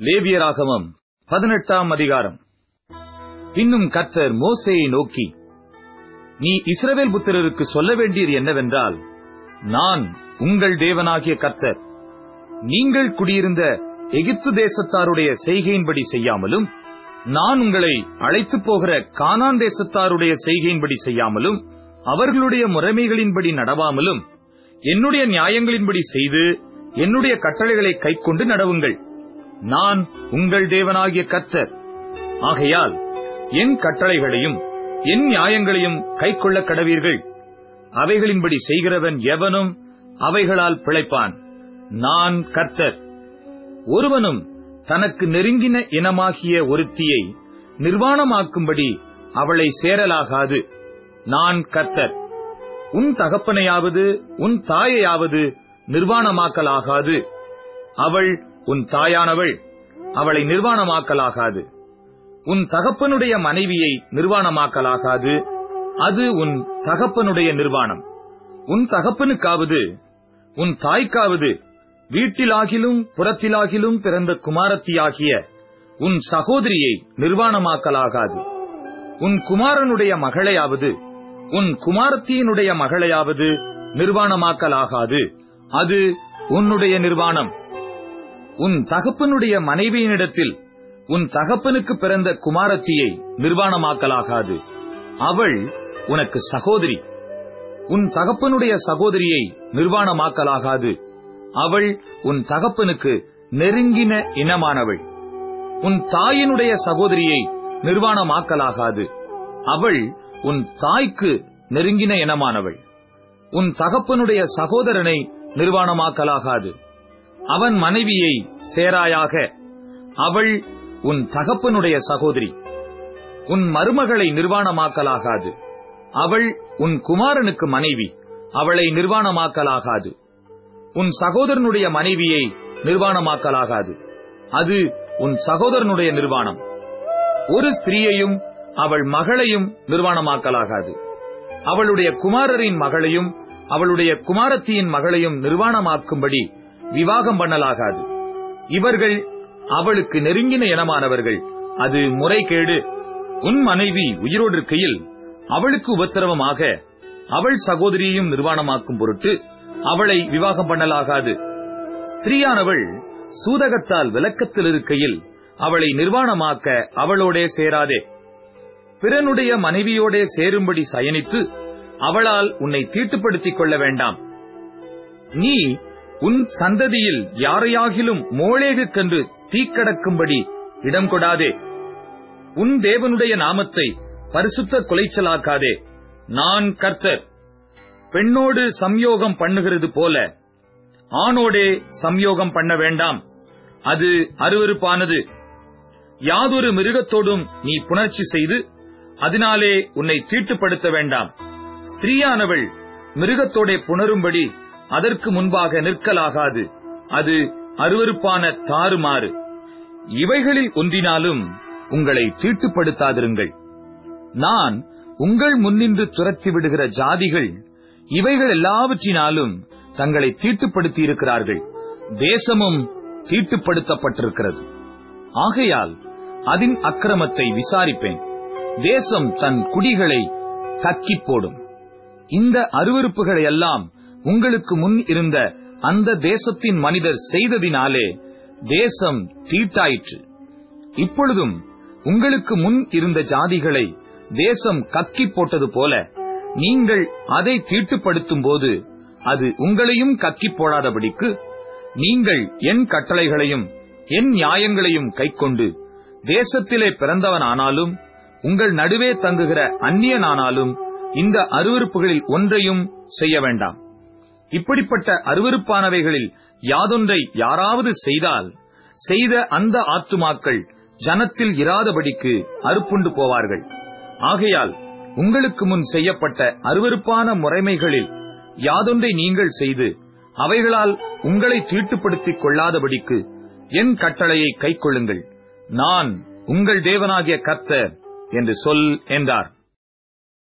லேவியராகமம் பதினெட்டாம் அதிகாரம். பின்னும் கர்த்தர் மோசையை நோக்கி நீ இஸ்ரவேல் புத்திரருக்கு சொல்ல வேண்டியது என்னவென்றால் நான் உங்கள் தேவனாகிய கர்த்தர். நீங்கள் குடியிருந்த எகிப்து தேசத்தாருடைய செய்கையின்படி செய்யாமலும் நான் உங்களை அழைத்து போகிற கானான் தேசத்தாருடைய செய்கையின்படி செய்யாமலும் அவர்களுடைய முறைமைகளின்படி நடவாமலும் என்னுடைய நியாயங்களின்படி செய்து என்னுடைய கட்டளைகளை கைக்கொண்டு நடவுங்கள். நான் உங்கள் தேவனாகிய கர்த்தர். ஆகையால் என் கட்டளைகளையும் என் நியாயங்களையும் கைக்கொள்ள கடவீர்கள். அவைகளின்படி செய்கிறவன் எவனும் அவைகளால் பிழைப்பான். நான் கர்த்தர். ஒருவனும் தனக்கு நெருங்கின இனமாகிய ஒருத்தியை நிர்வாணமாக்கும்படி அவளை சேரலாகாது. நான் கர்த்தர். உன் தகப்பனையாவது உன் தாயையாவது நிர்வாணமாக்கலாகாது. அவள் உன் தாயானவள் அவளை நிர்வாணமாக்கலாகாது. உன் தகப்பனுடைய மனைவியை நிர்வாணமாக்கலாகாது. அது உன் தகப்பனுடைய நிர்வாணம். உன் தகப்பனுக்காவது உன் தாய்க்காவது வீட்டிலாகிலும் புறத்திலாகிலும் பிறந்த குமாரத்தியாகிய உன் சகோதரியை நிர்வாணமாக்கலாகாது. உன் குமாரனுடைய மகளையாவது உன் குமாரத்தியினுடைய மகளையாவது நிர்வாணமாக்கலாகாது. அது உன்னுடைய நிர்வாணம். உன் தகப்பனுடைய மனைவியினிடத்தில் உன் தகப்பனுக்கு பிறந்த குமாரத்தியை நிர்வாணமாக்கலாகாது. அவள் உனக்கு சகோதரி. உன் தகப்பனுடைய சகோதரியை நிர்வாணமாக்கலாகாது. அவள் உன் தகப்பனுக்கு நெருங்கின இனமானவள். உன் தாயினுடைய சகோதரியை நிர்வாணமாக்கலாகாது. அவள் உன் தாய்க்கு நெருங்கின இனமானவள். உன் தகப்பனுடைய சகோதரனை நிர்வாணமாக்கலாகாது. அவன் மனைவியை சேராயாக அவள் உன் தகப்பனுடைய சகோதரி உன் மருமகளை நிர்வாணமாக்கலாகாது. அவள் உன் குமாரனுக்கு மனைவி அவளை நிர்வாணமாக்கலாகாது. உன் சகோதரனுடைய மனைவியை நிர்வாணமாக்கலாகாது. அது உன் சகோதரனுடைய நிர்வாணம். ஒரு ஸ்திரீயையும் அவள் மகளையும் நிர்வாணமாக்கலாகாது. அவளுடைய குமாரரின் மகளையும் அவளுடைய குமாரத்தியின் மகளையும் நிர்வாணமாக்கும்படி விவாகம் பண்ணலாகாது. இவர்கள் அவளுக்கு நெருங்கின இனமானவர்கள். அது முறைகேடு. உன் மனைவி உயிரோடு இருக்கையில் அவளுக்கு உபத்திரவமாக அவள் சகோதரியையும் நிர்வாணமாக்கும் பொருட்டு அவளை விவாகம் பண்ணலாகாது. ஸ்திரீயானவள் சூதகத்தால் விளக்கத்தில் இருக்கையில் அவளை நிர்வாணமாக்க அவளோடே சேராதே. பிறனுடைய மனைவியோடே சேரும்படி சயனித்து அவளால் உன்னை தீட்டுப்படுத்திக் கொள்ள வேண்டாம். நீ உன் சந்ததியில் யாரையாகிலும் மோளேகு கன்று தீக்கடக்கும்படி இடம் கொடாதே. உன் தேவனுடைய நாமத்தை பரிசுத்த குலைச்சலாக்காதே. நான் கர்த்தர். பெண்ணோடு சம்யோகம் பண்ணுகிறது போல ஆணோடே சம்யோகம் பண்ண வேண்டாம். அது அருவருப்பானது. யாதொரு மிருகத்தோடும் நீ புணர்ச்சி செய்து அதனாலே உன்னை தீட்டுப்படுத்த வேண்டாம். ஸ்திரீயானவள் மிருகத்தோடே புணரும்படி அதற்கு முன்பாக நிற்கலாகாது. அது அருவருப்பான தாறுமாறு. இவைகளில் ஒன்றினாலும் உங்களை தீட்டுப்படுத்தாதிருங்கள். நான் உங்கள் முன்னின்று துரத்தி விடுகிற ஜாதிகள் இவைகள் எல்லாவற்றினாலும் தங்களை தீட்டுப்படுத்தி இருக்கிறார்கள் தேசமும் தீட்டுப்படுத்தப்பட்டிருக்கிறது. ஆகையால் அதன் அக்கிரமத்தை விசாரிப்பேன். தேசம் தன் குடிகளை கக்கி போடும் இந்த அருவறுப்புகளை எல்லாம் உங்களுக்கு முன் இருந்த அந்த தேசத்தின் மனிதர் செய்ததினாலே தேசம் தீட்டாயிற்று. இப்பொழுதும் உங்களுக்கு முன் இருந்த ஜாதிகளை தேசம் கக்கி போட்டது போல நீங்கள் அதை தீட்டுப்படுத்தும் போது அது உங்களையும் கக்கி போடாதபடிக்கு நீங்கள் என் கட்டளைகளையும் என் நியாயங்களையும் கைக்கொண்டு தேசத்திலே பிறந்தவனானாலும் உங்கள் நடுவே தங்குகிற அந்நியனானாலும் இந்த அருவறுப்புகளில் ஒன்றையும் செய்ய வேண்டாம். இப்படிப்பட்ட அருவறுப்பானவைகளில் யாதொன்றை யாராவது செய்தால் செய்த அந்த ஆத்துமாக்கள் ஜனத்தில் இராதபடிக்கு அறுப்புண்டு போவார்கள். ஆகையால் உங்களுக்கு முன் செய்யப்பட்ட அருவறுப்பான முறைமைகளில் யாதொன்றை நீங்கள் செய்து அவைகளால் உங்களை தீட்டுப்படுத்திக் கொள்ளாதபடிக்கு என் கட்டளையை கைக்கொள்ளுங்கள். நான் உங்கள் தேவனாகிய கர்த்தர் என்று சொல் என்றார்.